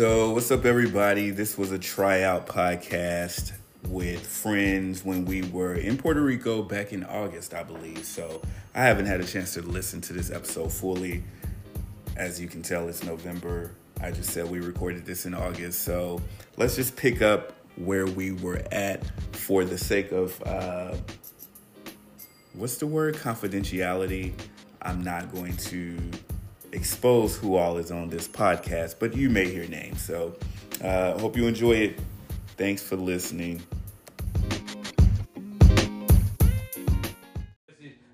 So, what's up, everybody? This was a tryout podcast with friends when we were in Puerto Rico back in August, I believe. So, I haven't had a chance to listen to this episode fully. As you can tell, it's November. I just said we recorded this in August. So, let's just pick up where we were at for the sake of uh, what's the word? Confidentiality. I'm not going to expose who all is on this podcast, but you may hear names. So, uh, hope you enjoy it. Thanks for listening.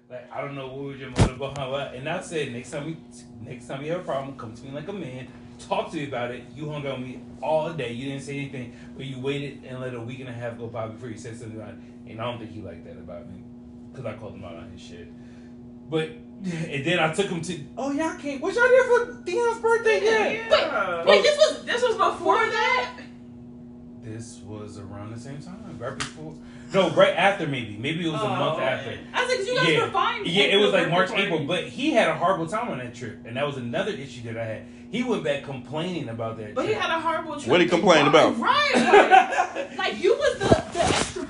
Like I don't know what was your motive behind what, and I said next time we next time you have a problem, come to me like a man, talk to me about it. You hung out with me all day. You didn't say anything, but you waited and let a week and a half go by before you said something about it. And I don't think he liked that about me because I called him out on his shit. But and then I took him to oh yeah I can't. What y'all did for Dion's birthday? Yeah. Wait, wait, oh. this was this was before that. This was around the same time, right before. No, right after maybe. Maybe it was a month Oh, after. I was like, you guys yeah. were fine. Yeah, it was like March, birthday April, but he had a horrible time on that trip, and that was another issue that I had. He went back complaining about that. But he had a horrible trip. What'd he complain about? Right, like, like you was the, the extra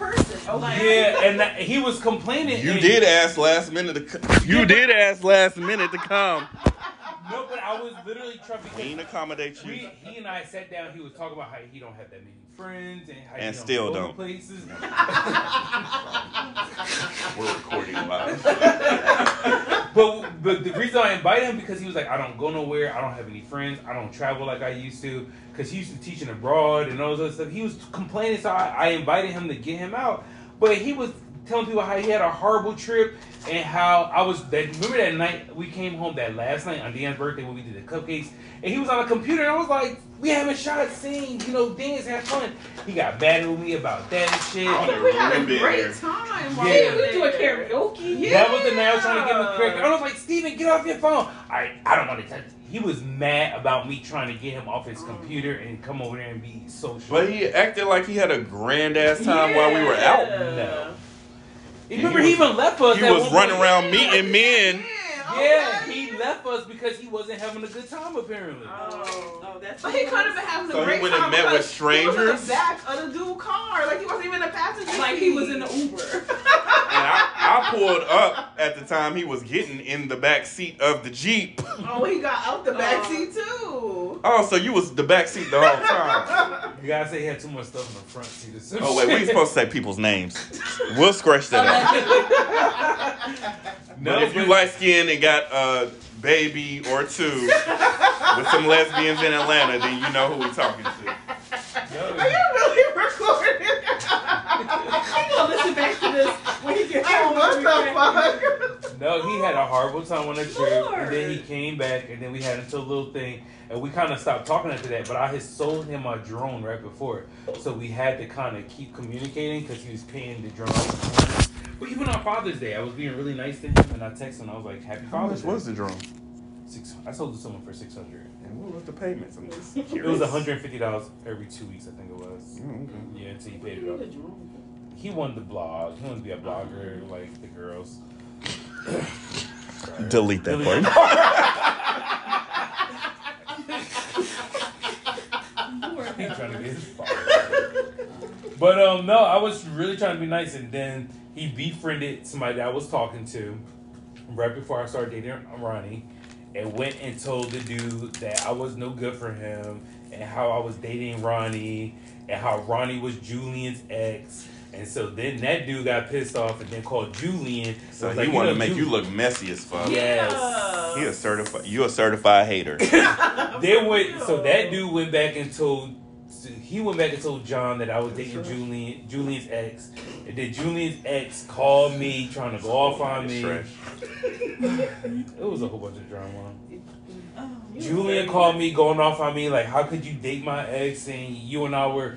person. Like, yeah, and that, he was complaining. You did ask last minute to come. You did ask last minute to come. No, but I was literally trying We because ain't accommodate you. we, he and I sat down. He was talking about how he don't have that many friends and how And he still don't go to don't. places. We're recording live. But but the reason I invited him because he was like, I don't go nowhere. I don't have any friends. I don't travel like I used to. Because he used to teaching abroad and all those other stuff. He was complaining, so I, I invited him to get him out. But he was telling people how he had a horrible trip and how I was. That remember that night we came home that last night on Dan's birthday when we did the cupcakes, and he was on a computer and I was like, we haven't shot scene. You know, Dan's had fun. He got mad with me about that and shit. Oh, I don't we had a great time. while Yeah. we we were doing karaoke. Yeah. That was the night I was trying to give him credit. I was like, Steven, get off your phone. I I don't want to touch. He was mad about me trying to get him off his computer and come over there and be social. But he acted like he had a grand ass time while we were out. No. he Remember, was- he even left us. He was running around meeting men. Yeah, okay. he left us because he wasn't having a good time apparently. Oh. Oh, that's. But he could have been having a So he great went and time met with because He was strangers? in the back of the dude car, like he wasn't even in the passenger. Like he was in the Uber. And I, I pulled up at the time he was getting in the back seat of the Jeep. Oh, he got out the back Oh. seat too. Oh, so you was the back seat the whole time. You gotta say he had too much stuff in the front seat. or some Oh wait, we shit. ain't supposed to say people's names. We'll scratch that out. No, but if you light skinned and got a baby or two with some lesbians in Atlanta, then you know who we're talking to. Are you really recording? I'm gonna listen back to this when he gets home. what the fuck? No, he had a horrible time on the trip, and then he came back, and then we had until a little thing, and we kind of stopped talking after that. But I had sold him my drone right before, so we had to kind of keep communicating because he was paying the drone. But even on Father's Day, I was being really nice to him, and I texted him. I was like, "Happy Father's Day." the drone? Six. I sold it to someone for six hundred. And what was the payments? I'm just It curious. was one hundred and fifty dollars every two weeks, I think it was. Mm, okay. Yeah, until he paid it off. He wanted to blog. He wanted to be a blogger like the girls. Sorry. Delete that Delete part. He's trying to get his followers. But um, no, I was really trying to be nice, and then he befriended somebody that I was talking to right before I started dating Ronnie, and went and told the dude that I was no good for him, and how I was dating Ronnie, and how Ronnie was Julian's ex. And so then that dude got pissed off and then called Julian. So he like, wanted know, to make Ju- you look messy as fuck. Yes. He a certified. You a certified hater. Then went so that dude went back and told he went back and told John that I was dating Julian Julian's ex, and then Julian's ex called me trying to go off on me. It was a whole bunch of drama. Oh. Julian called me going off on me like, how could you date my ex and you and I were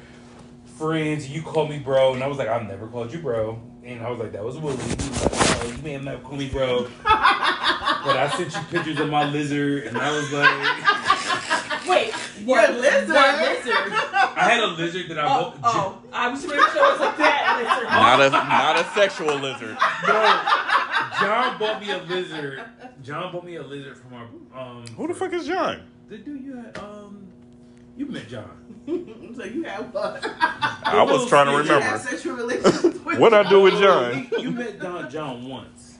friends? You called me bro, and I was like, I've never called you bro, and I was like, that was Willie. He was like, oh, you may have never called me bro, but I sent you pictures of my lizard, and I was like. Wait, Your what lizard. What lizard? I had a lizard that I Oh, bought. oh, I was pretty sure it was a cat lizard. Not a not a sexual lizard. No, John bought me a lizard. John bought me a lizard from our um. Who the fuck is John? The dude you had um. You met John. so you have what? I was trying to You You have remember. sexual relations What I do with John? John? You met Don John once.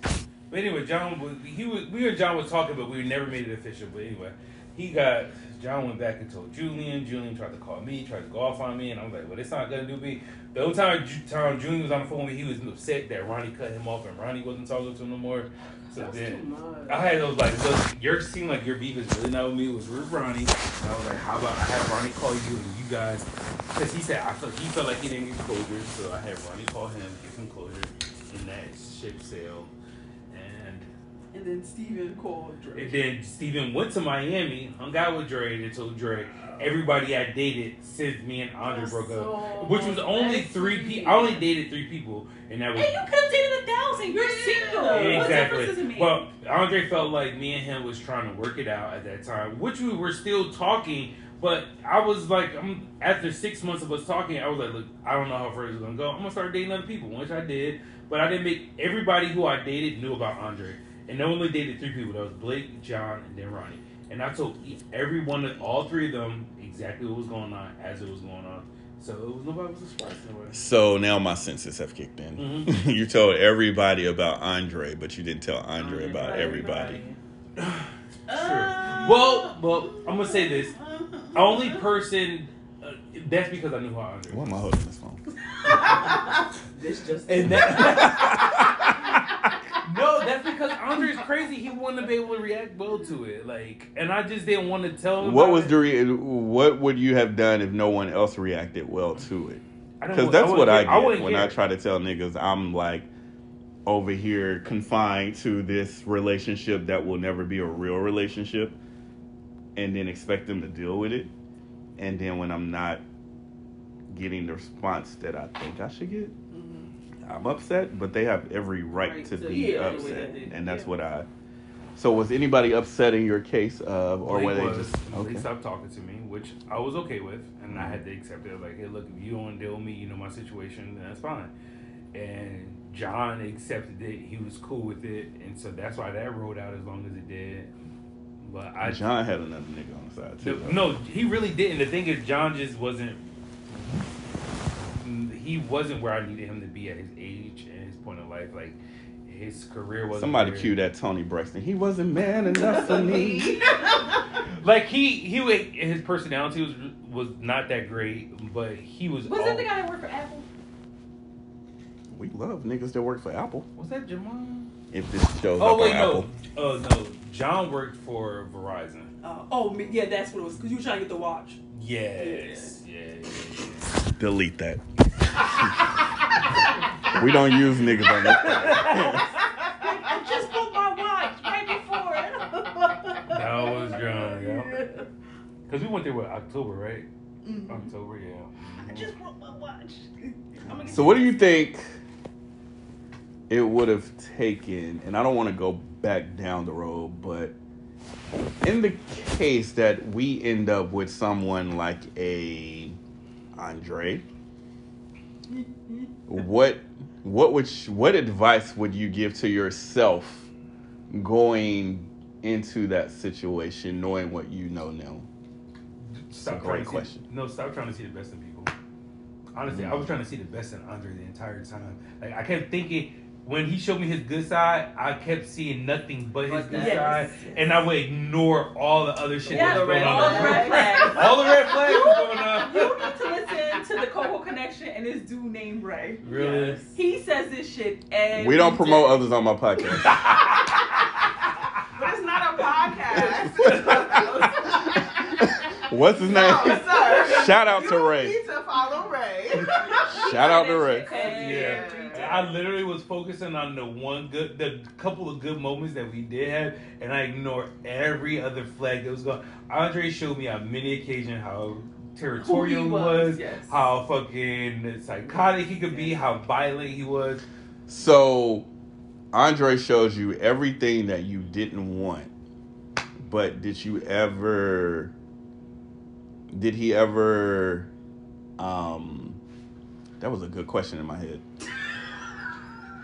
But anyway, John was he was we and John was talking, but we never made it official. But anyway, he got John went back and told Julian. Julian tried to call me, tried to go off on me, and I was like, "Well, it's not gonna do me." The whole time, time Julian was on the phone with me, he was upset that Ronnie cut him off and Ronnie wasn't talking to him no more. So That's then. I had those like, look, your seemed like your beef is really not with me. It was with Ronnie. And I was like, how about I have Ronnie call you and you guys, because he said I felt he felt like he didn't get closure, so I had Ronnie call him, give him closure in that ship sale, and And then Steven called Drake. and then Steven went to Miami, hung out with Dre, and told Dre everybody I dated since me and Andre That's broke up, so which was only that's three people. I only dated three people, and that was Hey, you could have dated a thousand. You're single. What difference does it Exactly. make? Well, Andre felt like me and him was trying to work it out at that time, which we were still talking. But I was like, I'm, after six months of us talking, I was like, look, I don't know how far it's gonna go. I'm gonna start dating other people, which I did. But I didn't make everybody who I dated knew about Andre, and I only dated three people. That was Blake, John, and then Ronnie. And I told every one of all three of them exactly what was going on as it was going on. So it was nobody was surprised in. So now my senses have kicked in. Mhm. you told everybody about Andre, but you didn't tell Andre about everybody. Sure. Uh, Well, well, I'm gonna say this. Only person. Uh, that's because I knew how Andre. Why am I holding this phone? This just And that. No, that's because Andre's crazy. He to be able to react well to it, like, and I just didn't want to tell him. What was the re- what would you have done if no one else reacted well to it? Because that's wouldn't what I get wouldn't when I try to tell niggas I'm like over here confined to this relationship that will never be a real relationship, and then expect them to deal with it, and then when I'm not getting the response that I think I should get, I'm upset. But they have every right, Right to to- be yeah, upset, that and that's yeah. what I. So was anybody upset in your case of, or Blake were they was, just and Blake okay? stopped talking to me, which I was okay with, and I had to accept it. Like, hey, look, if you don't want to deal with me, you know my situation, then that's fine. And John accepted it; he was cool with it, and so that's why that rolled out as long as it did. But I John had another nigga on the side too. though. no, he really didn't. The thing is, John just wasn't. He wasn't where I needed him to be at his age and his point of life. Like his career wasn't. Somebody cue that Toni Braxton. He wasn't man enough for me. Like he he would, his personality was was not that great, but he was. was all- that the guy that worked for Apple? We love niggas that work for Apple. Was that Jamal? If this shows Oh up wait, on no. Apple. Oh no, John worked for Verizon. Uh, oh, yeah, that's what it was. Because you were trying to get the watch. Yes. Yeah. yeah, yeah. Delete that. we don't use niggas on this. I just bought my watch right before. it. That was John. Yeah. Because we went there with October, right? Mhm. October, yeah. I just bought my watch. I'm gonna get So what do you think it would have taken? And I don't want to go back down the road, but in the case that we end up with someone like a Andre, what what would sh- what advice would you give to yourself going into that situation, knowing what you know now? Stop a great question. See, no, stop trying to see the best in people. Honestly, I was mm-hmm. trying to see the best in Andre the entire time. Like I kept thinking when he showed me his good side, I kept seeing nothing but his But good that- side, Yes. and I would ignore all the other shit Yeah, that was going on. all the red flags. All the red flags going on. You need to listen to the Coco Connection and this dude named Ray. Really? Yes. He says this shit every We don't promote day. others on my podcast. But it's not a podcast. What's his name? no. Shout out you to Ray. need to follow Ray. Shout out to Ray. Yeah, I literally was focusing on the one good, the couple of good moments that we did have, and I ignored every other flag that was going. Andre showed me on many occasions how territorial Who he he was, was, yes. how fucking psychotic he could be, how violent he was. So, Andre shows you everything that you didn't want, but did you ever? Did he ever? Um, that was a good question in my head.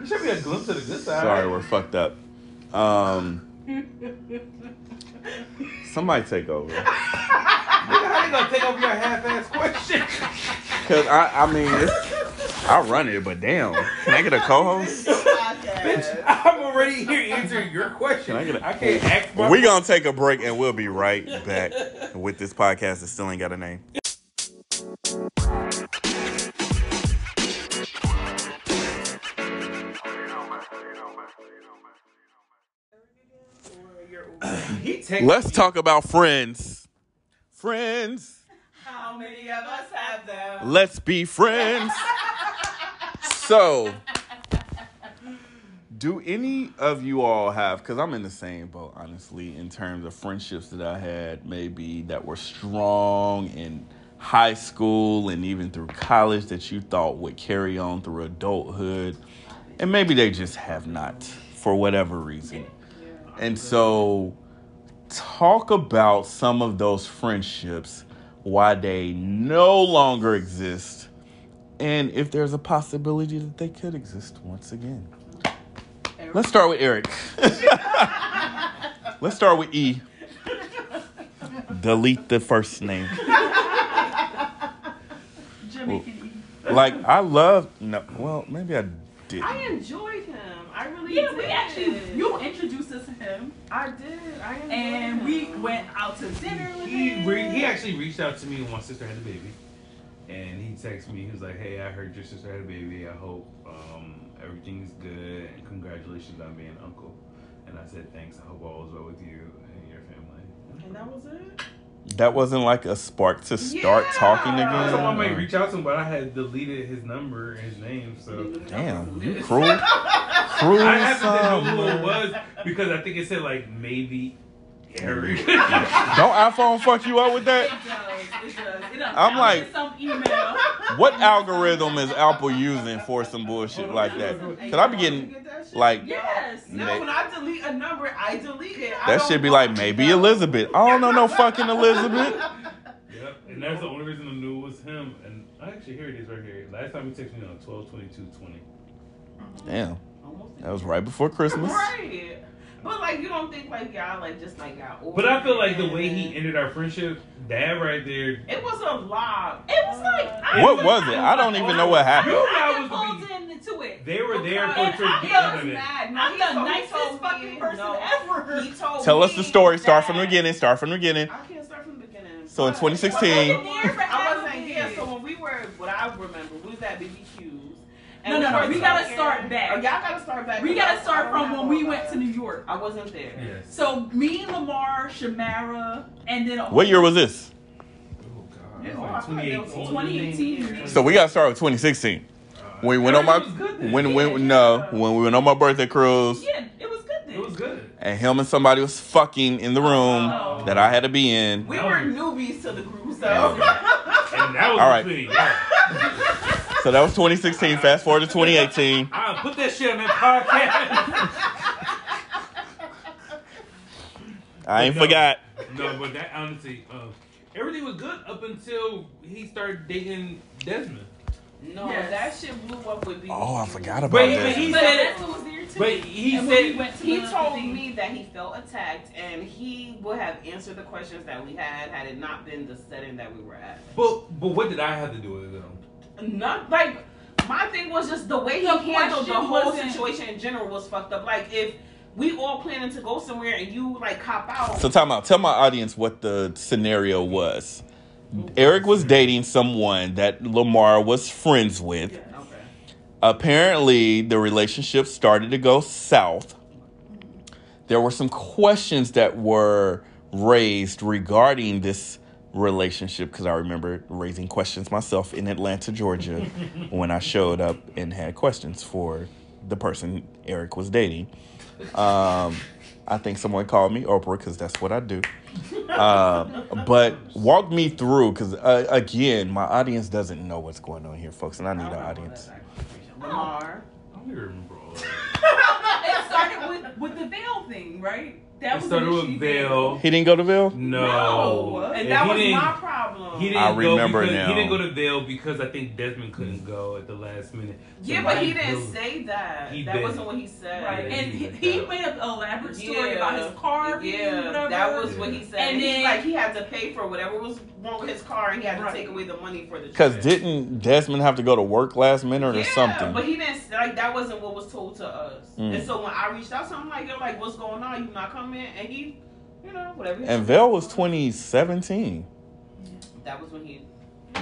He showed me a glimpse of the good side. Sorry, we're fucked up. Um, somebody take over. Nigga, how they gonna take over your half-ass question? Cause I, I mean, it's, I run it, but damn, can I get a co-host? Bitch, I'm already here answering your question. Can I get a- I can't ask my We gonna take a break and we'll be right back with this podcast that still ain't got a name. Let's talk about friends. Friends. How many of us have them? Let's be friends. So, do any of you all have, because I'm in the same boat, honestly, in terms of friendships that I had, maybe that were strong in high school and even through college that you thought would carry on through adulthood, and maybe they just have not for whatever reason. And so, talk about some of those friendships, why they no longer exist, and if there's a possibility that they could exist once again. Let's start with Eric. Let's start with E. Delete the first name. Jimmy can Like I love no. Well, maybe I did. I enjoyed him. I really Yeah, did. we actually you introduced us to him, I did. I and him. we went out to dinner with He him. re- he actually reached out to me when my sister had a baby, and he texted me. He was like, "Hey, I heard your sister had a baby. I hope um, everything's good, and congratulations on being an uncle." And I said, "Thanks. I hope all is well with you and your family." And that was it. That wasn't like a spark to start talking again. Someone might reach out to him, but I had deleted his number and his name, so. Damn, you cruel, cruel I happen to know who it was because I think it said like maybe Eric. Don't iPhone fuck you up with It that? does. It does. It does. I'm like- some email. What algorithm is Apple using for some bullshit like that? Cause I be getting like Yes. No, when I delete a number, I delete it. I that should be like maybe know. Elizabeth. I don't know no fucking Elizabeth. Yep, and that's the only reason I knew it was him. And I actually, here it is right here. Last time he texted me on 12 22 20. Damn, that was right before Christmas. Right. But like you don't think like y'all like just like got over But I feel like the way he ended our friendship, that right there. It was a lot. It was like I What was it? I don't even know what happened. know I I was pulled be- into it. They were there for And I the was end of it. mad. No, I'm the nicest fucking me- person no. ever. He told Tell us the story. Start from the beginning. Start from the beginning. I can't start from the beginning. So in 2016 I wasn't yeah. So when we were, what I remember, we was at BBQs. No, no, no, we gotta talking- start back. Oh, y'all gotta start back. We gotta start from when we went that. to New York. I wasn't there. Yes. So me, Lamar, Shamara, and then What year was this? Oh, God. It oh, was like thought that was 2018. 2018. So we gotta start with 2016. Uh, when we went on my Everything was when when no when we went on my birthday cruise Yeah, it was good then. It was good. and him and somebody was fucking in the room Oh. that I had to be in. We were newbies to the group, so. Yeah. And that was All right. between y'all. So that was 2016. Fast forward to 2018. I put that shit on that podcast. I ain't No. forgot. no, but that honestly, uh, everything was good up until he started dating Desmond. No, Yes. that shit blew up with BBQ. Oh, I forgot about But that. but he but said- that's who was there too. But he and when we said went to He told thing- me that he felt attacked and he would have answered the questions that we had had it not been the setting that we were at. But but what did I have to do with it though? Not like my thing was just the way he The handled the whole wasn't- situation in general was fucked up. Like if we all planning to go somewhere and you like cop out. So time out. Tell my audience what the scenario was. Eric was dating someone that Lamar was friends with. okay. Apparently, the relationship started to go south. There were some questions that were raised regarding this relationship because I remember raising questions myself in Atlanta, Georgia, when I showed up and had questions for the person Eric was dating. Um, I think someone called me Oprah because that's what I do. Um, but walk me through because uh, again, my audience doesn't know what's going on here, folks, and I need I an audience. that. Lamar. I don't even remember all that. it started with with the Vail thing, right? That It was started the with issue. Vail. He didn't go to Vail. No. No. And And that he was didn't- my problem. He didn't I go remember because, now. He didn't go to Vail because I think Desmond couldn't go at the last minute. yeah, but he didn't drove- say that. He that bet. wasn't what he said. Right, and he he, was he out. made an elaborate story Yeah. about his car being Yeah, whatever. that was what he said. And And then- he's like he had to pay for whatever was wrong with his car, and he had to take away the money for the. Because didn't Desmond have to go to work last minute or yeah, something? but he didn't like that. Wasn't what was told to us. Mm. And so when I reached out to him, like, yo, like, what's going on? You not coming? And he, you know, whatever. and said. Vail was 2017. That was when he.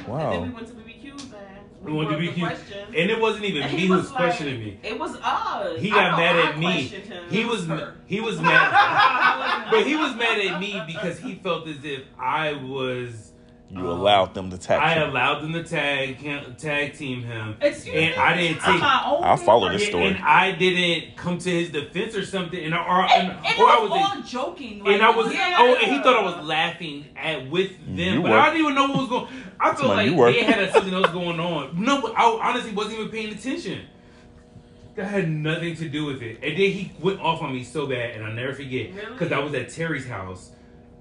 Wow. And then we went to BBQs and We went to brought BBQ. And it wasn't even And me who was was like- questioning me. It was us. He got know mad I at me. He was her. he was mad, but he was mad at me because he felt as if I was. You um, allowed them to tag I him. allowed them to tag him- tag team him. Excuse And me. I didn't I'm take- my I'll follow this story. And I didn't come to his defense or something, and or, or, And, and it or I was was. all joking. Like, and I was yeah. oh, and he thought I was laughing at with them, You but were. I didn't even know what was going. I felt Somebody, like they had something else going on. No, but I honestly wasn't even paying attention. That had nothing to do with it. And then he went off on me so bad, and I'll never forget Really? because I was at Terry's house,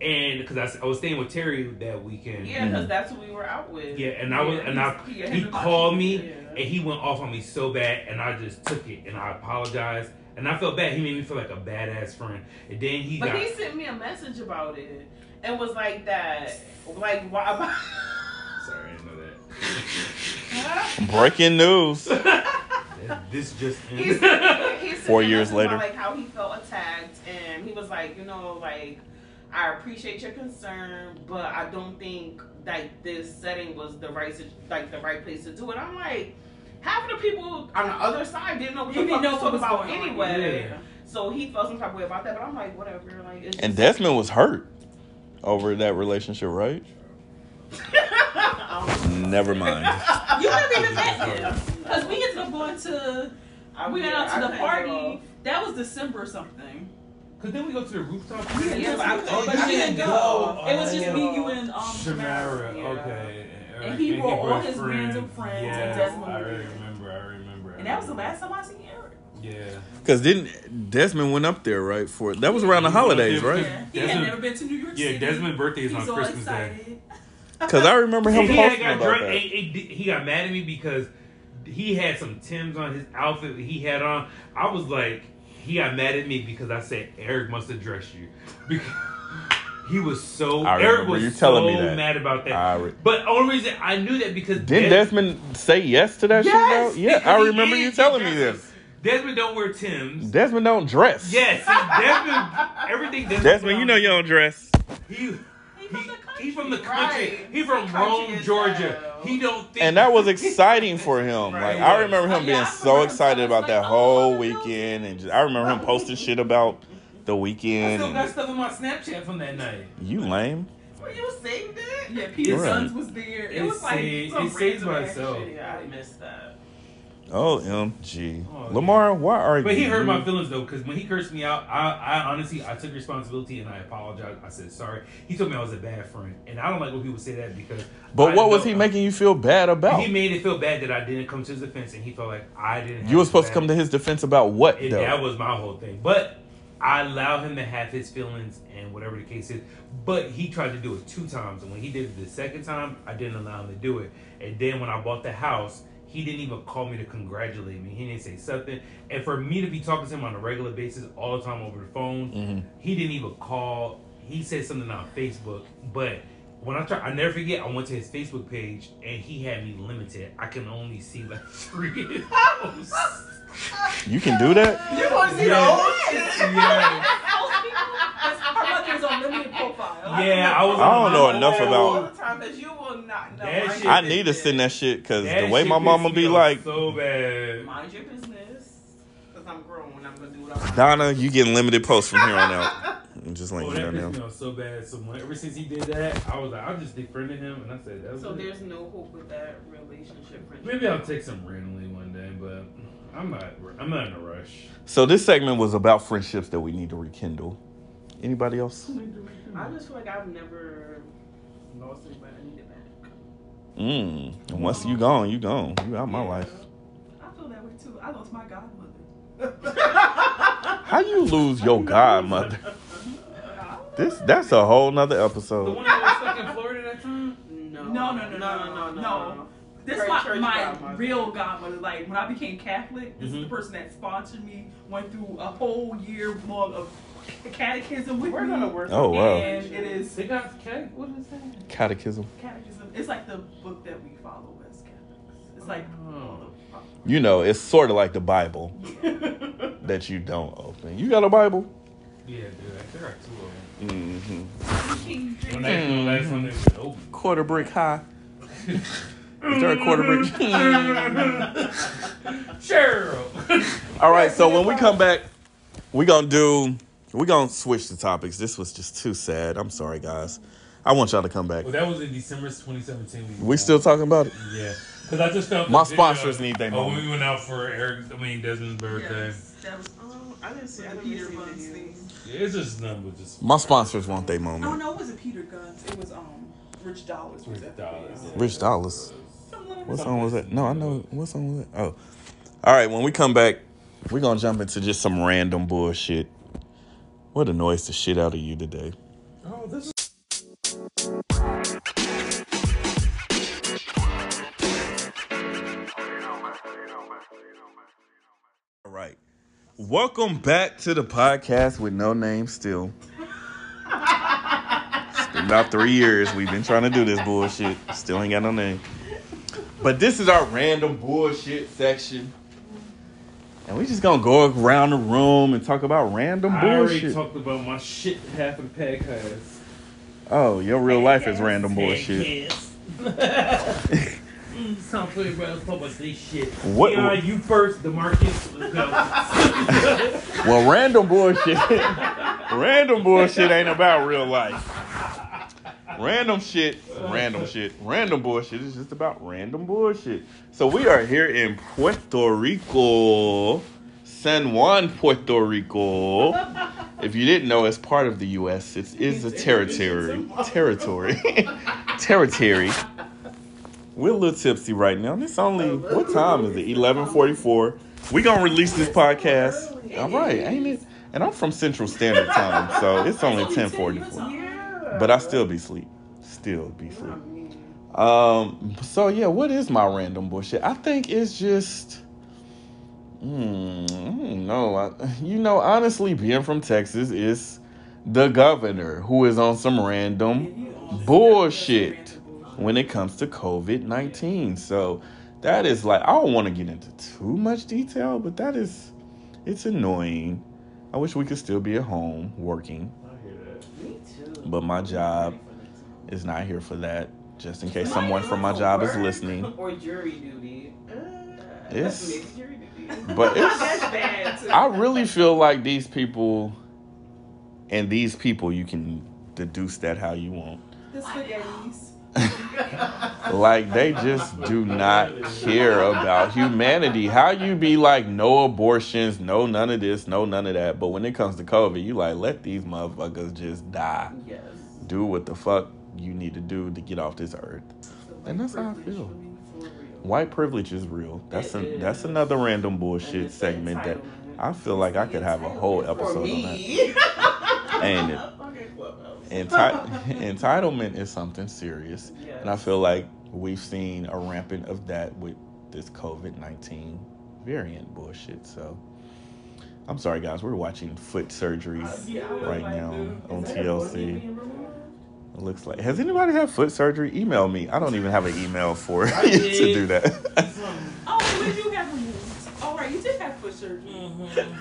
and because I was staying with Terry that weekend. Yeah, because mm-hmm. that's who we were out with. Yeah, and I was, and I, Yeah, he called me, Yeah. and he went off on me so bad, and I just took it, and I apologized, and I felt bad. He made me feel like a badass friend, and then he But got. he sent me a message about it and was like that, like why about. Sorry, I didn't know that. Breaking news. this just ended. sent, he Four years message about, later. like how he felt attacked, and he was like, you know, like I appreciate your concern, but I don't think like this setting was the right, like the right place to do it. I'm like. Half of the people on the other side didn't know what You the didn't fuck know was what was about going on. anyway. Yeah. So he felt some type of way about that, but I'm like, whatever. Like, it's And just- Desmond was hurt over that relationship, right? I don't know. Never mind. You never even met him. Because we ended up going to, I- we went out to I the party. That was December or something. Cause then we go to the rooftop. Yeah, but I- oh, but you she didn't go. Oh, it was yeah. just me, you, and um, Shamara. Yeah. Okay. And he brought all brought his random friends, and Yes, Desmond I was remember. I remember. I And that was the last time I seen Eric. Yeah. Because didn't Desmond went up there right for that was around the He went up holidays, there right? Yeah. He Desmond- had never been to New York City. Yeah, City. Desmond's birthday is He's on all Christmas Day. Because I remember him And he posting got about drunk. that. and- and He got mad at me because he had some Tim's on his outfit that he had on. I was like, he got mad at me because I said Eric must address you. Because he was so. I Eric was you telling so me that. mad about that. I re- but only reason I knew that because Didn't Des- Desmond say yes to that Yes, shit? Though? Yeah, I remember you He telling me this. Desmond don't wear Tim's. Desmond don't dress. Yes, Desmond. Everything Desmond. Desmond, you know you don't dress. He, He he, from the he country. country. Right. He from Country Rome, Georgia. hell. He don't think. And that was exciting for him. Right. Like I remember him Yeah, being I so remember excited about Like, that oh, whole I know. weekend, and just, I remember him posting shit about the weekend. I still got stuff on my Snapchat from that night. you lame. Were you saved it? Yeah, Peter Right. Sons was there. It, It was like saved- some it saved random by ass itself. shit. Yeah, I missed that. Oh, MG. Oh, Lamar, why are you? But he hurt my feelings though, because when he cursed me out, I, I honestly I took responsibility and I apologized. I said sorry. He told me I was a bad friend, and I don't like when people say that because. But I what was he making you feel bad about? He made it feel bad that I didn't come to his defense, and he felt like I didn't. You were supposed to come to his defense about what though? that was my whole thing. But I allow him to have his feelings and whatever the case is. But he tried to do it two times, and when he did it the second time, I didn't allow him to do it. And then when I bought the house, he didn't even call me to congratulate me. He didn't say something. And for me to be talking to him on a regular basis all the time over the phone, Mhm. he didn't even call. He said something on Facebook, but. When I try, I never forget. I went to his Facebook page and he had me limited. I can only see like three posts. You can do that? You want to see Yeah. the whole shit? Yeah. Her mother's on limited profile. Yeah, I was. I don't know enough about- all the time because you will not know. That Mind shit- your I need to business. send that shit because That the way shit my pissed mama me be off like, so bad. Mind your business. Because I'm grown and I'm going to do what I'm Donna, you getting limited posts from here on out. I'm just Oh, letting that you know pissed me now. off so bad. So when, ever since he did that, I was like, I just defriended him, and I said, That's So it. there's no hope with that relationship. friendship. maybe I'll take some randomly one day, but I'm not. I'm not in a rush. So this segment was about friendships that we need to rekindle. Anybody else? I just feel like I've never lost anybody I needed back. Mm. And once you gone, you gone. You out my Yeah. life. I feel that way too. I lost my godmother. How you lose your godmother? This that's a whole nother episode. The one that was stuck in Florida that time? No. No, no, no, no, no, no, no. This Her my, my godmother. real godmother. Like when I became Catholic, this is Mhm. the person that sponsored me. Went through a whole year long of catechism with We're me. gonna work. Oh, wow. And it is They got cat. What is that? Catechism. catechism. It's like the book that we follow as Catholics. It's like Oh. You know, it's sort of like the Bible that you don't open. You got a Bible? Yeah, dude. I got two of them. Mm-hmm. When James. I the last one that open. Quarter brick high. Is there a quarter brick? Cheryl. All right, so when we come back, we're gonna do we're gonna switch the topics. This was just too sad. I'm sorry, guys. I want y'all to come back. well, that was in December 2017. We still talking about it? Yeah. Because I just felt My the video sponsors need their moment. Oh, when moment. we went out for Eric, I mean Desmond's birthday. Yes, that was Oh, I didn't see. I didn't Peter see Bunce videos. thing. Yeah, it's just nothing but just. My sponsors want their moment. Oh no, it wasn't Peter Gunz. It was um Rich Dollaz. Rich that Dollars. Rich Dollaz. What song was that? No, I know. What song was that? Oh. All right, when we come back, we're going to jump into just some random bullshit. What annoys the shit out of you today? Oh, this is. All right. Welcome back to the podcast with no name still. It's been about three years we've been trying to do this bullshit. Still ain't got no name. But this is our random bullshit section. And we just gonna go around the room and talk about random bullshit. I already talked about my shit half of the pack has. Oh, your real life is random bullshit. Some funny bro. Let's talk about this shit. What- Yeah, you first, Demarcus. Let's go. Well, random bullshit. random bullshit ain't about real life. Random shit, random shit, random bullshit is just about random bullshit. So we are here in Puerto Rico, San Juan, Puerto Rico. If you didn't know, it's part of the U.S. It is a territory. Territory. territory. We're a little tipsy right now. It's only what time is it? Eleven forty-four. We gonna release this podcast. All right, ain't it? And I'm from Central Standard Time, so it's only ten forty-four. But I still be sleep. Still be sleep. Um. So yeah, what is my random bullshit? I think it's just. Hmm. I, you know, honestly, being from Texas is the governor who is on some random bullshit when it comes to COVID nineteen. So that is like I don't want to get into too much detail, but that is it's annoying. I wish we could still be at home working, I hear that. Me too. But my job is not here for that. Just in case someone from my job is listening. Or jury duty. Uh, It's- jury duty. But it's- that's bad too. I really feel like these people and these people you can deduce that how you want. The spaghettis. Like they just do not care about humanity. How you be like no abortions, no none of this, no none of that. But when it comes to COVID, you like let these motherfuckers just die. Yes. Do what the fuck you need to do to get off this earth. And that's how I feel. White privilege is real. That's It a, is. that's another random bullshit segment that I feel like I could have a whole episode on that. Ain't it? Okay, Clubhouse. Enti- entitlement is something serious. Yes. And I feel like we've seen a rampant of that with this COVID 19 variant bullshit. So I'm sorry, guys. We're watching foot surgeries uh, Yeah, right like, now dude, on is that boogie TLC. It looks like. Has anybody had foot surgery? Email me. I don't even have an email for I to do that. Oh, when did you have removed? Oh, right, you did have foot surgery. Mm-hmm.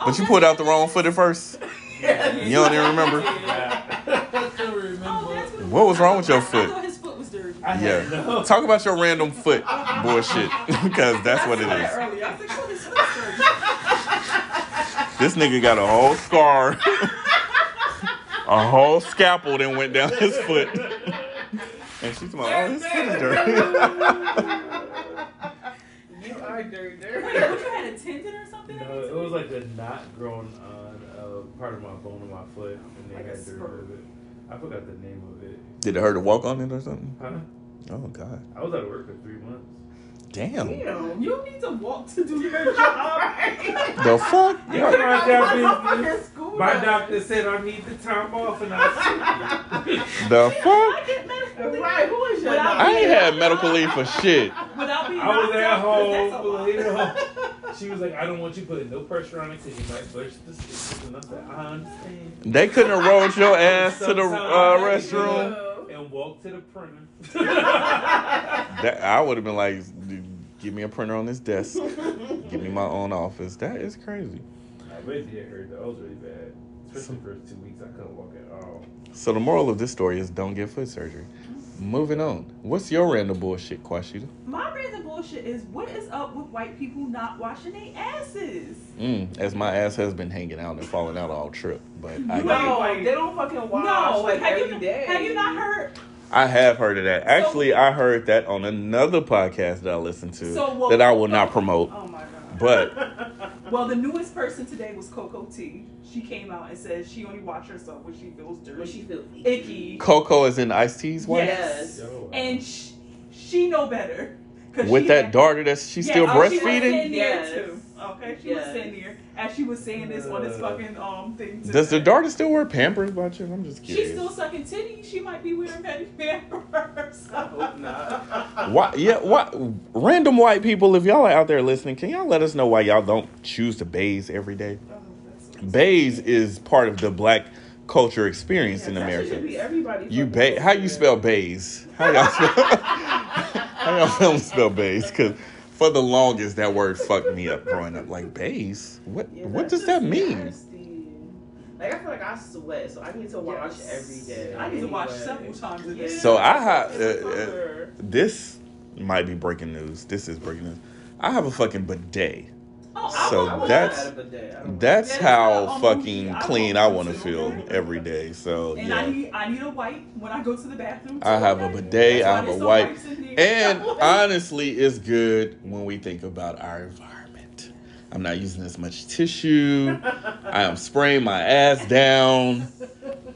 Oh, but you put out the wrong foot at first. You don't even remember? I remember. What, What was wrong with your foot? thought his foot was dirty. I Yeah. no. Talk about your random foot bullshit because that's what it I is. saw that earlier. I was like, oh, his foot's dirty. This nigga got a whole scar, a whole scalpel that went down his foot. And she's like, oh, his foot is dirty. You are dirty, Wait, what, you had a tendon or something? No, it was like a not grown. on uh, part of my bone of my foot, and they Like had to spur. remove it. I forgot the name of it. Did it hurt to walk on it or something? Huh? Oh, God. I was out of work for three months. Damn. Damn. You don't need to walk to do your job. The fuck? Yeah, my job Motherfucker business. school. Who My doctor said I need the time off, and I The fuck? I get medical leave. Right, who is your I- doctor? I ain't had medical leave for shit. Without being I was knocked at out, 'cause that's a home lot. later. She was like, I don't want you putting no pressure on it because you might burst the stitches. And I said, I understand. They couldn't have rolled your ass to the uh, restroom. And walk to the printer. That I would have been like, give me a printer on this desk. Give me my own office. That is crazy. I basically it hurt though. It was really bad. Especially the first two weeks, I couldn't walk at all. So the moral of this story is don't get foot surgery. Moving on. What's your random bullshit, Quashita? My random bullshit is what is up with white people not washing their asses? Mm, as my ass has been hanging out and falling out all trip, but I You get. No, Like- they don't fucking wash no, like have every you day. have you not heard? I have heard of that. Actually, I heard that on another podcast that I listened to So, well, that I will not promote. Oh my god. But Well, the newest person today was Coco T. She came out and said she only washes herself when she feels dirty, When she feels icky, Coco is in Ice T's wife Yes. Yo, and sh- she know better. 'Cause with that had- daughter that she's Yeah, still oh, She was breastfeeding. sitting there Yes. too. Okay, she Yes. was sitting there as she was saying this on this Uh. fucking um thing. Does the daughter still wear Pampers? By chance? I'm just She's still sucking titties. She might be wearing petty pampers. I hope not. Why? Yeah. Why? Random white people, if y'all are out there listening, can y'all let us know why y'all don't choose to bathe every day? Bathe is part of the black culture experience in America. be everybody You fucking ba- How you spell bathe? How y'all spell? how y'all feel spell bathe? Because for the longest, that word fucked me up growing up. Like bathe? What? Yeah, what does that mean? nasty. Like I feel like I sweat, so I need to wash Yes. every day. I need to wash several times a day. Yeah, So I have- uh, uh. This might be breaking news. This is breaking news. I have a fucking bidet. Oh, So I I that's-. That's how fucking. I clean I want to feel every day. So And I yeah. need I need a wipe when I go to the bathroom. I have a bidet, I have a wipe. wipes in here. And honestly, it's good when we think about our environment. I'm not using as much tissue. I am spraying my ass down,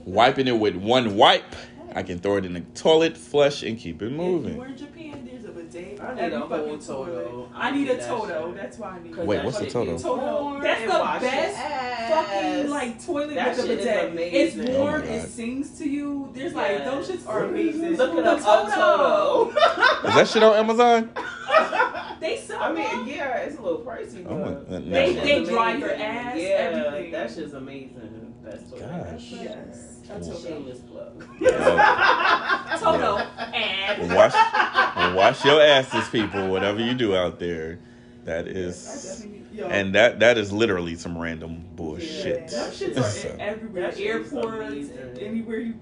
wiping it with one wipe. I can throw it in the toilet, flush, and keep it moving. were in Japan, there's a bidet. I need a whole fucking Toto. I I need need a Toto. That's why I need. Cause Wait, what's the shit Toto? Toto. That's the best. Fucking like toilet That with the shit bidet. It's amazing. Oh warm. it sings to you. There's like those shits are amazing. Look at The Toto. Is that shit on Amazon? They sell. I them. mean, yeah, it's a little pricey, Oh my- but that never They- shit's they dry your ass, Yeah, everything. that shit's amazing. That's what Gosh. Yes. A Toto. Shameless plug. Oh, Toto. And wash, wash your asses, people. Whatever you do out there, that I is, definitely need- yo. and that that is literally some random bullshit. That shits are So- in everywhere. That shit Airports, anywhere you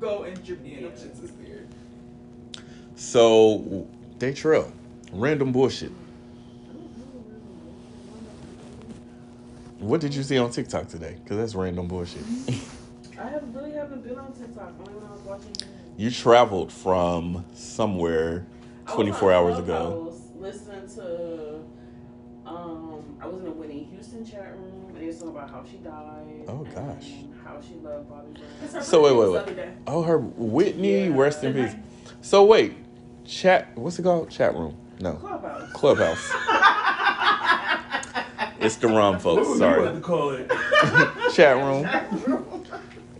go in Japan, them shits is weird. So, Daytrell, random bullshit. What did you see on TikTok today? Because that's random bullshit. I have really haven't been on TikTok. Only when I was watching. you traveled from somewhere 24 hours ago. Clubhouse Listening to, um, I was in a Whitney Houston chat room, and they was talking about how she died. Oh, and gosh. How she loved Bobby Brown. So, wait, wait, wait. the other day. Oh, her Whitney, Yeah. rest in peace. So wait, chat. What's it called? Chat room? No, Clubhouse. clubhouse. it's the wrong folks. What Sorry, to call it? chat room.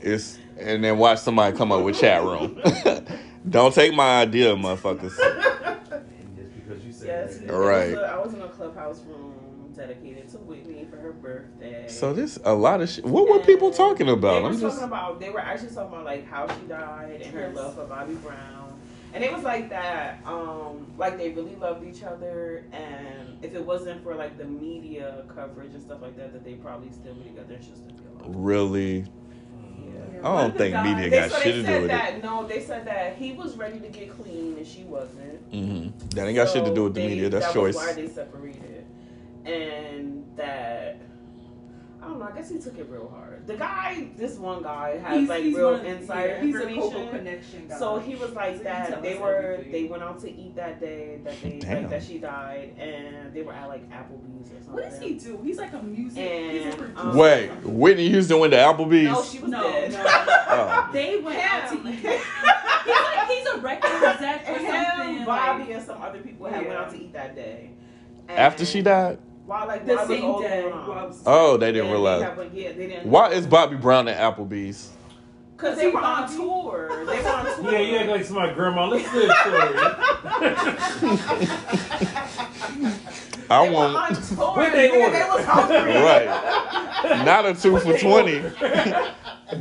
It's and then watch somebody come up with chat room. Don't take my idea, motherfuckers. And just because you said Yes. that. All right. it was a- I was in a clubhouse room dedicated to Whitney for her birthday. So this a lot of shit. What were people And talking They about? were I'm talking just about. They were actually talking about like how she died and her love for Bobby Brown, and it was like that. Um, like they really loved each other, and if it wasn't for like the media coverage and stuff like that, that they probably still be together should still really. Yeah. I don't think guys- media got so shit they to do said with that no, they said that he was ready to get clean and she wasn't. it. hmm That ain't got shit to do with the they- media. That's that choice. Why they separated, and that I don't know. I guess he took it real hard. The guy, this one guy, has He's- like he's real one of- insider yeah, he's a information. Connection guy. So he was like So that. They were everything. they went out to eat that day that they Damn. like that she died, and they were at like Applebee's or something. what does he do? He's like a music. he's a producer. um, Wait, Whitney Houston went to Applebee's. No, she was No, dead. no. Oh. They went out to eat. He's like he's a record exec or And something. him, Bobby, like- and some other people had went out to eat that day. After she died. While like The while same all day. going on. while I was- Oh, they didn't And realize. They have, yeah, they didn't. Why is Bobby Brown at Applebee's? Because they were on tour. They were on tour. Yeah, you act like my grandma. Listen to this story. I They were want on tour. What they order? They was hungry. right, not a two for twenty.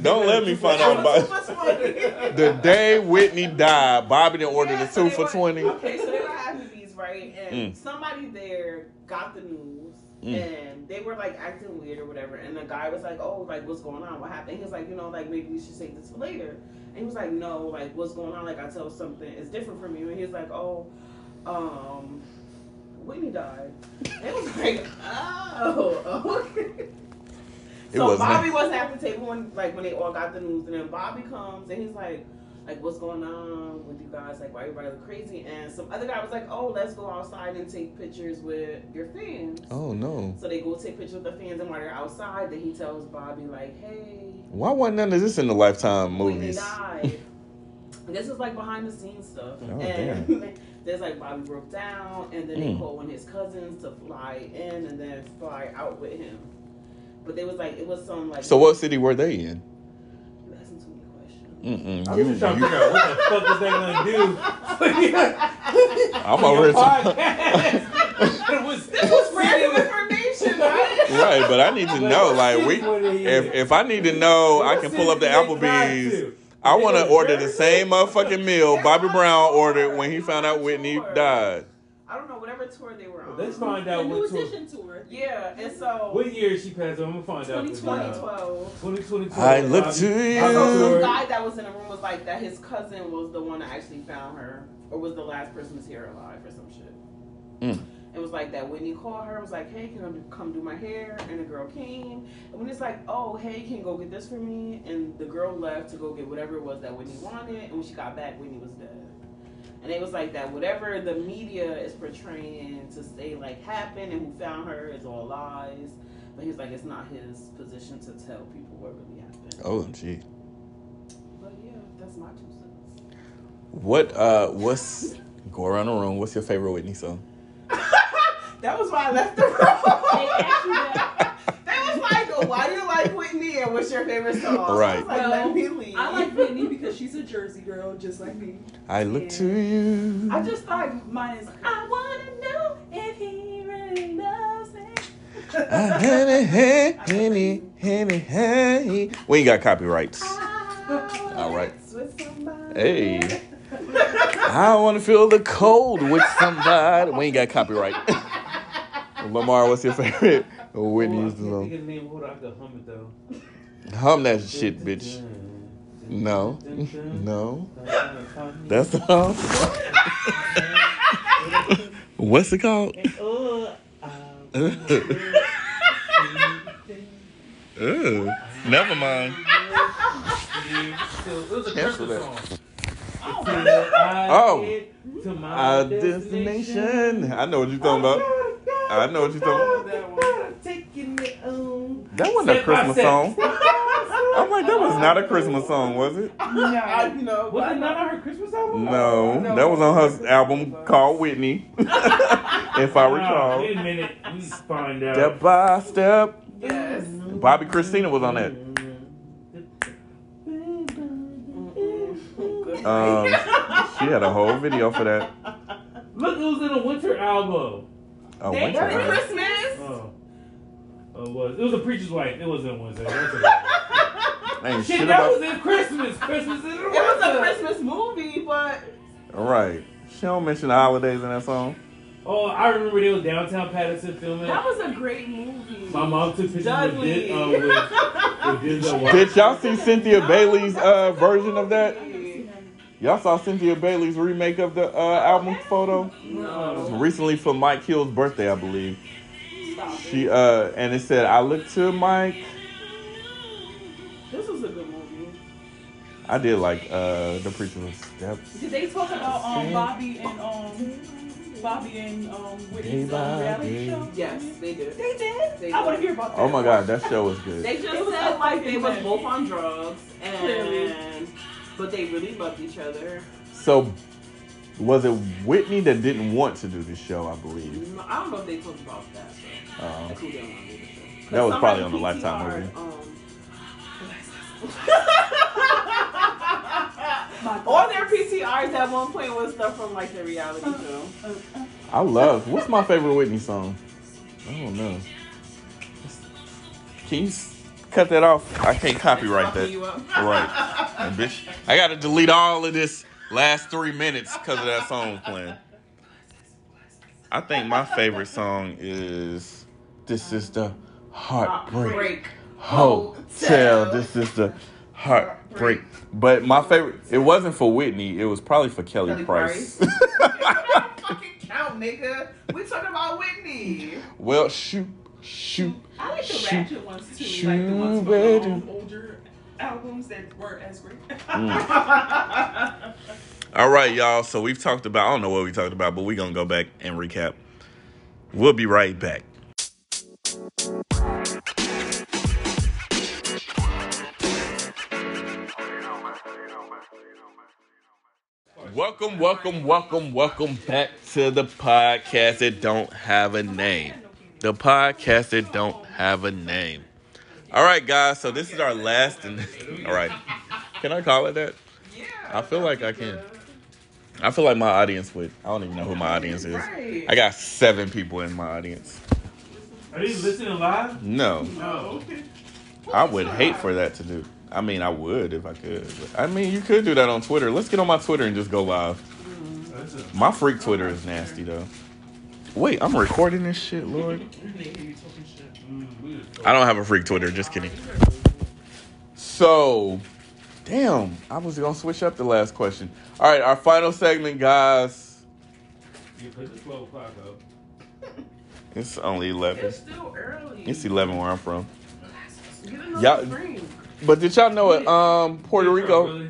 Don't let me find out about the day Whitney died. Bobby didn't order the Yeah, so two they for were- twenty. Okay, so they were having these, right? And Mm. somebody there got the news. Mm. And they were like acting weird or whatever. And the guy was like, Oh, like what's going on? What happened? He was like, you know, like maybe we should save this for later. And he was like, No, like what's going on? Like I tell something is different from you. And he was like, Oh, um, Whitney died. It was like, Oh, okay. So wasn't- Bobby wasn't at the table when like when they all got the news, and then Bobby comes and he's like, like what's going on with you guys? Like why everybody look crazy? And some other guy was like, oh let's go outside and take pictures with your fans. Oh no! So they go take pictures with the fans, and while they're outside, then he tells Bobby like, hey, Why wasn't none of this in the Lifetime movies? this is like behind the scenes stuff. Oh, and there's like Bobby broke down, and then they Mm. called one of his cousins to fly in and then fly out with him. But they was like, it was some like. So what city were they in? You asking too many questions. Mm-mm. I'm You, just trying to figure out what the fuck is they gonna do. I'm already podcast. it was, This was random information, right? right, but I need to know. Like we, if if I need to know, I can pull up the Applebee's. I want to order the same motherfucking meal Bobby Brown ordered when he found out Whitney died. I don't know whatever tour they were on. Let's find The out new what tour. edition tour. Yeah, and so What year she passed? I'm gonna find out. 2012. 2022. I look to So you. some guy that was in the room was like that his cousin was the one that actually found her, or was the last person to see her alive, or some shit. Mm. It was like that Whitney called her, was like, "Hey, can I come do my hair?" And the girl came, and when it's like, "Oh, hey, can you go get this for me?" And the girl left to go get whatever it was that Whitney wanted, and when she got back, Whitney was dead. And it was like that whatever the media is portraying to say like happened and who found her is all lies. But he's like, it's not his position to tell people what really happened. Oh gee. But yeah, that's my two cents. What uh what's go around the room, what's your favorite Whitney song? That was why I left the room. asked you that. They was like, oh, why do you like Whitney and what's your favorite song? Right. was like, Well, let me leave. I like Whitney because she's a Jersey girl, just like me. I look to you. I just thought mine is. I wanna know if he really loves me. Ah, honey, hey, honey, honey, hey. We ain't got copyrights. All right. Hey. I want to feel the cold with somebody. We ain't got copyright. Lamar, what's your favorite Whitney Oh, I Houston can't think of name. Hold on, I can hum it though. Hum that shit, bitch. No. No. That's the song. What's it called? Ugh. Never mind. It was a Cancel that. song. Oh. To my Our destination. I know what you're talking about. Oh I know what you're talking about. Taking it on. That wasn't a Christmas song. I'm like, that was not a Christmas song, was it? I, you know, Was it not on her Christmas album? No, that was on her album called Whitney. if I recall. Wait a minute. We find out. Step by step. Yes. Bobbi Kristina was on that. Um, she had a whole video for that. Look, who's in a winter album. A They winter. for album. Christmas. Oh. Oh, it was. It was a preacher's wife. It wasn't Wednesday. That's okay. Ain't Shit, shit that about. was in Christmas. Christmas in the It was a. Christmas movie, but Right. She don't mention the holidays in that song. Oh, I remember they was downtown Paterson filming. That was a great movie. My mom took pictures with, Dudley. Diz, uh, with, with Did y'all see Cynthia Bailey's uh, version of that? Y'all saw Cynthia Bailey's remake of the uh, album photo No. recently for Mike Hill's birthday, I believe. Stop. She uh, and it said, "I look to Mike." this was a good movie. I did like uh, the preacher was steps. Did they talk about um Bobby and um Bobby and um Whitney's um, reality show? Yes, they did. They did. They I want to hear about that. Oh my god, that show was good. They just It was said like they was both on drugs Clearly. And but they really loved each other. So Was it Whitney that didn't want to do the show? I believe. I don't know if they talked about that. So. Uh, Like who didn't want to do the show. That was probably on the Lifetime movie. Um, On their PTRs at one point was stuff from like the reality show. I love. What's my favorite Whitney song? I don't know. Can you s- cut that off? I can't copyright that. Right. And bitch, I gotta delete all of this last three minutes because of that song playing. I think my favorite song is This is the Heartbreak Break. Hotel. This is the Heartbreak. But my favorite, it wasn't for Whitney, it was probably for Kelly, Kelly Price. fucking count, nigga. We talking about Whitney. well, shoot, shoot. I like the Shoot. ratchet ones too, Shoot, like the ones from baby. um, older albums that weren't as great. All right, y'all. So we've talked about, I don't know what we talked about, but we're going to go back and recap. We'll be right back. Welcome, welcome, welcome, welcome back to the podcast that don't have a name. The podcast that don't have a name. All right, guys. So this is our last. And, all right. Can I call it that? Yeah. I feel like I can. I feel like my audience would. I don't even know who my audience is. I got seven people in my audience. Are you listening live? No, oh, No. I would hate for that to do. I mean, I would if I could. But, I mean, you could do that on Twitter. Let's get on my Twitter and just go live. My freak Twitter is nasty though. Wait, I'm recording this shit, Lord. We just- I don't have a freak Twitter. Just kidding. So, damn, I was gonna switch up the last question. All right, our final segment, guys. Yeah, 'cause it's 12 o'clock up. It's only eleven. It's still early. It's eleven where I'm from. Get another Y'all- But did y'all know it? Um, Puerto Rico.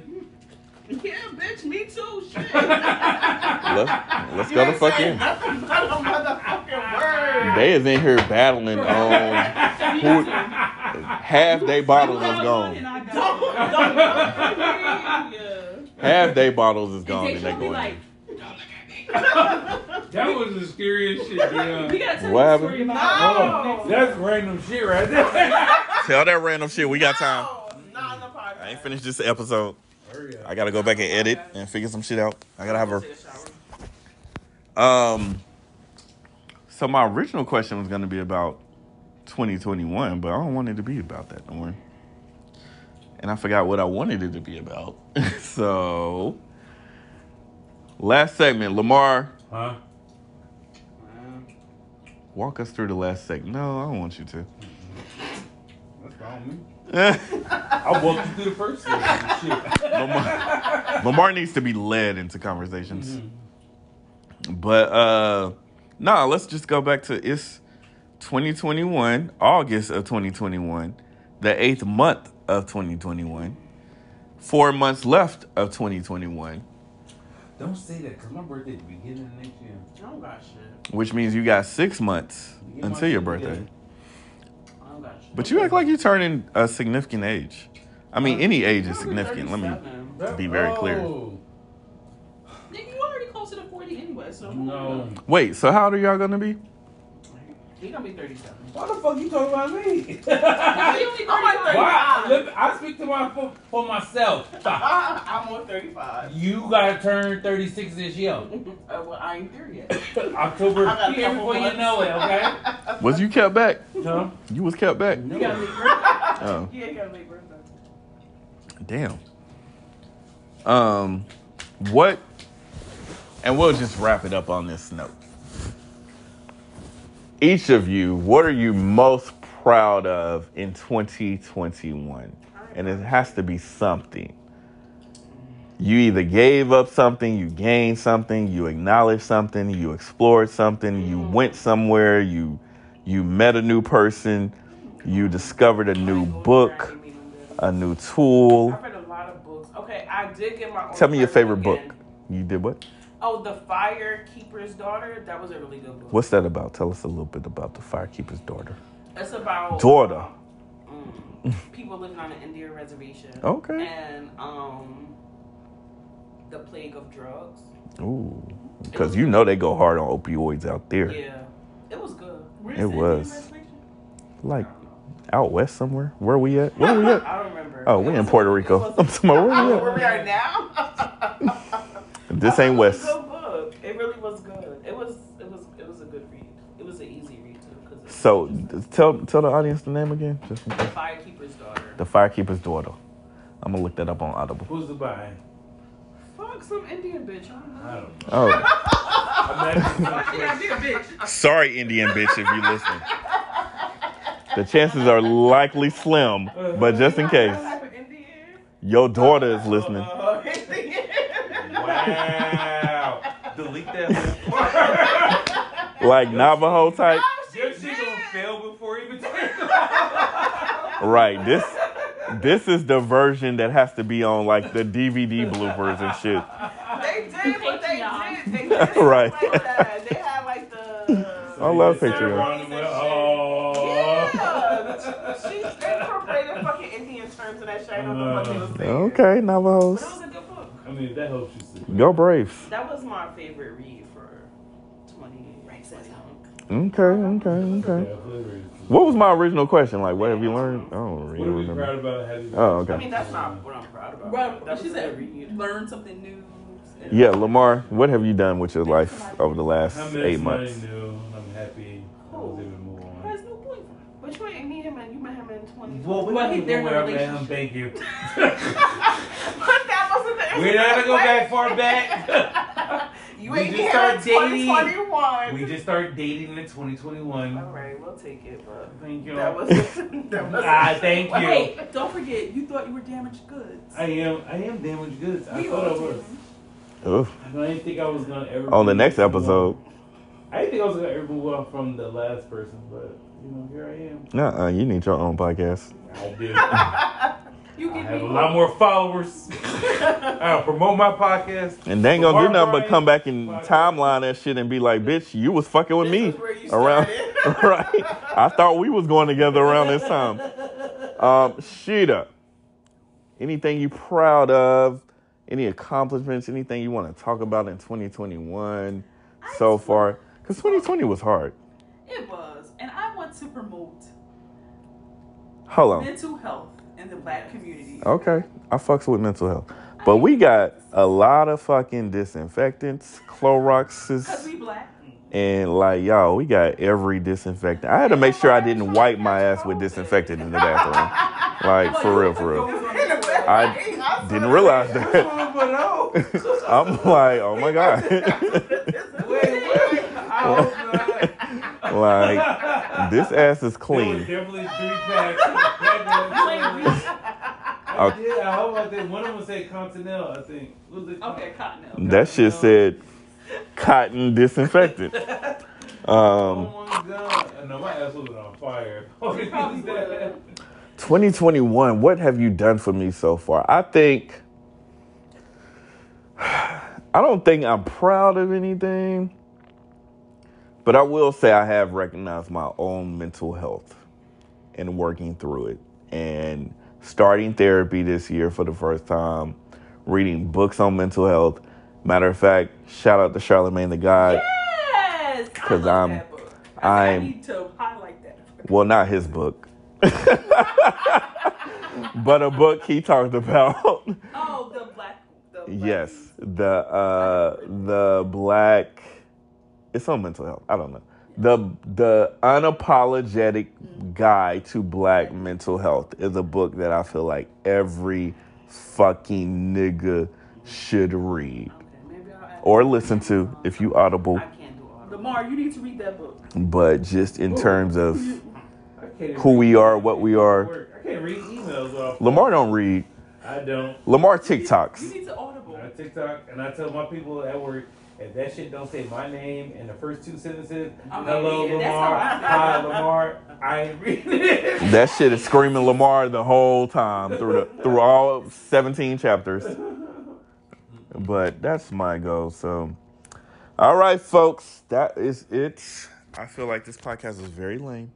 Really? Yeah, bitch, me too. Shit. Let's, let's go to fuck in. Nothing but a motherfucking word. They is in here battling on who half they bottles is gone. Don't, don't. Half they bottles is gone they and they told me go like. That was the scariest shit, yeah. we gotta tell What you happened? story about. No. That's random shit right there. Tell that random shit. We got time. No, not in the podcast. I ain't finished this episode. Hurry up. I gotta go back and edit and figure some shit out. I gotta have Go a take a shower. Um. So my original question was gonna be about 2021, but I don't want it to be about that no more. And I forgot what I wanted it to be about. so, last segment, Lamar, Huh? walk us through the last segment. No, I don't want you to. That's me. I walked you through the first segment. Shit. Lamar, Lamar needs to be led into conversations. Mm-hmm. But uh nah, let's just go back to it's 2021, August of 2021, the eighth month of 2021. Four months left of 2021, Don't say that, because my birthday is beginning of next year. I don't got shit. which means you got six months until your birthday. together. I don't got shit. But you act like you're turning a significant age. I mean, any age is significant. Let me. Be very clear. Nigga, you already closer to 40 anyway, so. No. Wait, so how old are y'all gonna be? He gonna be 37. Why the fuck you talking about me? He only I'm like 35. Why? I speak to my for, for myself. I'm on 35. You gotta turn 36 this year. Uh, well, I ain't there yet. October I got a here couple before you know it, okay? Was you kept back? Huh? You was kept back. You gotta No. make birthday. Oh. Yeah, you gotta make birthday. Damn. Um, what? And we'll just wrap it up on this note. Each of you, what are you most proud of in 2021? And it has to be something. You either gave up something, you gained something, you acknowledged something, you explored something, you went somewhere, you you met a new person, you discovered a new book, a new tool. I've read a lot of books. Okay, I did get my. own Tell me your favorite book. You did what? Oh, The Firekeeper's Daughter. That was a really good book. What's that about? Tell us a little bit about the firekeeper's daughter. It's about Daughter. um, people living on an Indian reservation. Okay. And um, The Plague of Drugs. Ooh, because you know they go hard on opioids out there. Yeah, it was good. Where's It was. Like out west somewhere. Where we at? Where we at? I don't remember. Oh, It we in Puerto it Rico. I'm somewhere. about where we where at? we are now. This That ain't was west. A good book. It really was good. It was. It was. It was a good read. It was an easy read too. Cause So tell tell the audience the name again. Just the firekeeper's daughter. The Firekeeper's Daughter. I'm gonna look that up on Audible. Who's the buy? Fuck some Indian bitch. I don't know. I don't know. Oh, Imagine Fuck yeah, bitch. sorry, Indian bitch, if you listen. The chances are likely slim, but just in case, Type of Indian. your daughter is listening. Oh, Indian. Wow. Delete that. Like Navajo type. Your shit gonna fail before even. Right. This this is the version that has to be on like the DVD bloopers and shit. They did what they did. They did Right. Like that. They had like the. I love Patreon. Patreon. Oh. Yeah. She incorporated fucking Indian terms in that shit. I don't know what they was saying. Okay, But Navajos. it was a good book. I mean, that helps you see. Go Braves. That was my favorite read for 2017. Okay, okay, okay. Yeah, What was my original question? Like, what have you learned? I don't What really are we remember. proud about? Have you- Oh, okay. I mean, that's not what I'm proud about. Well, that she said learn something new. Yeah, Lamar, what have you done with your life over the last I met eight somebody months? new. I'm happy. I in 20. Well, we Well, don't he- they're in a where I met him. relationship. Thank you. but that wasn't the We're not gonna go back far back. You We ain't just start started in dating. 2021. we just started dating in 2021. All right, we'll take it, but Thank you. that was that was. Ah, thank you. Wait, don't forget, you thought you were damaged goods. I am. I am damaged goods. I thought I was. did. Oof. I didn't think I was gonna ever. On the next episode, I didn't think I was gonna ever move on from the last person, but you know, here I am. nuh-uh, you need your own podcast. I do. You I give have me a lot more followers. I'll promote my podcast. And they ain't gonna do nothing but come back and podcast. timeline that shit and be like, bitch, you was fucking with This me is where you around. started. right. I thought we was going together around this time. Um, Sheeta, anything you proud of? Any accomplishments? Anything you want to talk about in 2021 so far? Because 2020 was hard. It was. And I want to promote Hold on. mental health in the black community. Okay, I fucks with mental health, but we got a lot of fucking disinfectants, Because Cloroxes, we black. and like y'all, we got every disinfectant. I had to make sure I didn't wipe my ass with disinfectant in the bathroom. Like for real, for real. I didn't realize that. but no. I'm like, oh my god. Wait, wait. I hope not. like this ass is clean. definitely three packs. I did. I hope I did. One of them said Continental. I think. Was it? Okay, Cottonelle. That shit said cotton disinfectant. Oh Um, my god! I know my ass was on fire. Oh, It probably was. 2021, what have you done for me so far? I think I don't think I'm proud of anything, but I will say I have recognized my own mental health and working through it and starting therapy this year for the first time, reading books on mental health. Matter of fact, shout out to Charlemagne the God. Yes! I 'Cause love I'm- that book. I, think I I'm- need to highlight that. Well, not his book. but a book he talked about. Oh, the black. The black yes, the uh the black it's on mental health. I don't know. The the unapologetic guide to black mental health is a book that I feel like every fucking nigga should read Maybe I'll add or listen to if you audible. I can't do all. Lamar, you need to read that book. But just in terms of I can't even who we are, what we are. I can't read emails off. Lamar don't read. I don't. Lamar TikToks. You need to audible. I TikTok and I tell my people at work if that shit don't say my name in the first two sentences, I'm hello reading it. That's Lamar, hi Lamar, I ain't reading it. That shit is screaming Lamar the whole time through the through all 17 chapters. But that's my goal. So, all right, folks, that is it. I feel like this podcast is very lame,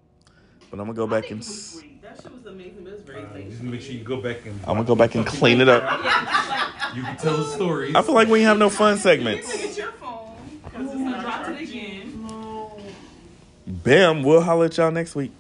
but I'm gonna go back and it was great. That shit was amazing, but it's very Uh, lame. just make sure you go back and. I'm gonna go back and clean it up. Yeah, just like You can tell stories. I feel like we ain't have no fun segments. can get your phone. Because it's not dropped it charging. again. Bam, we'll holler at y'all next week.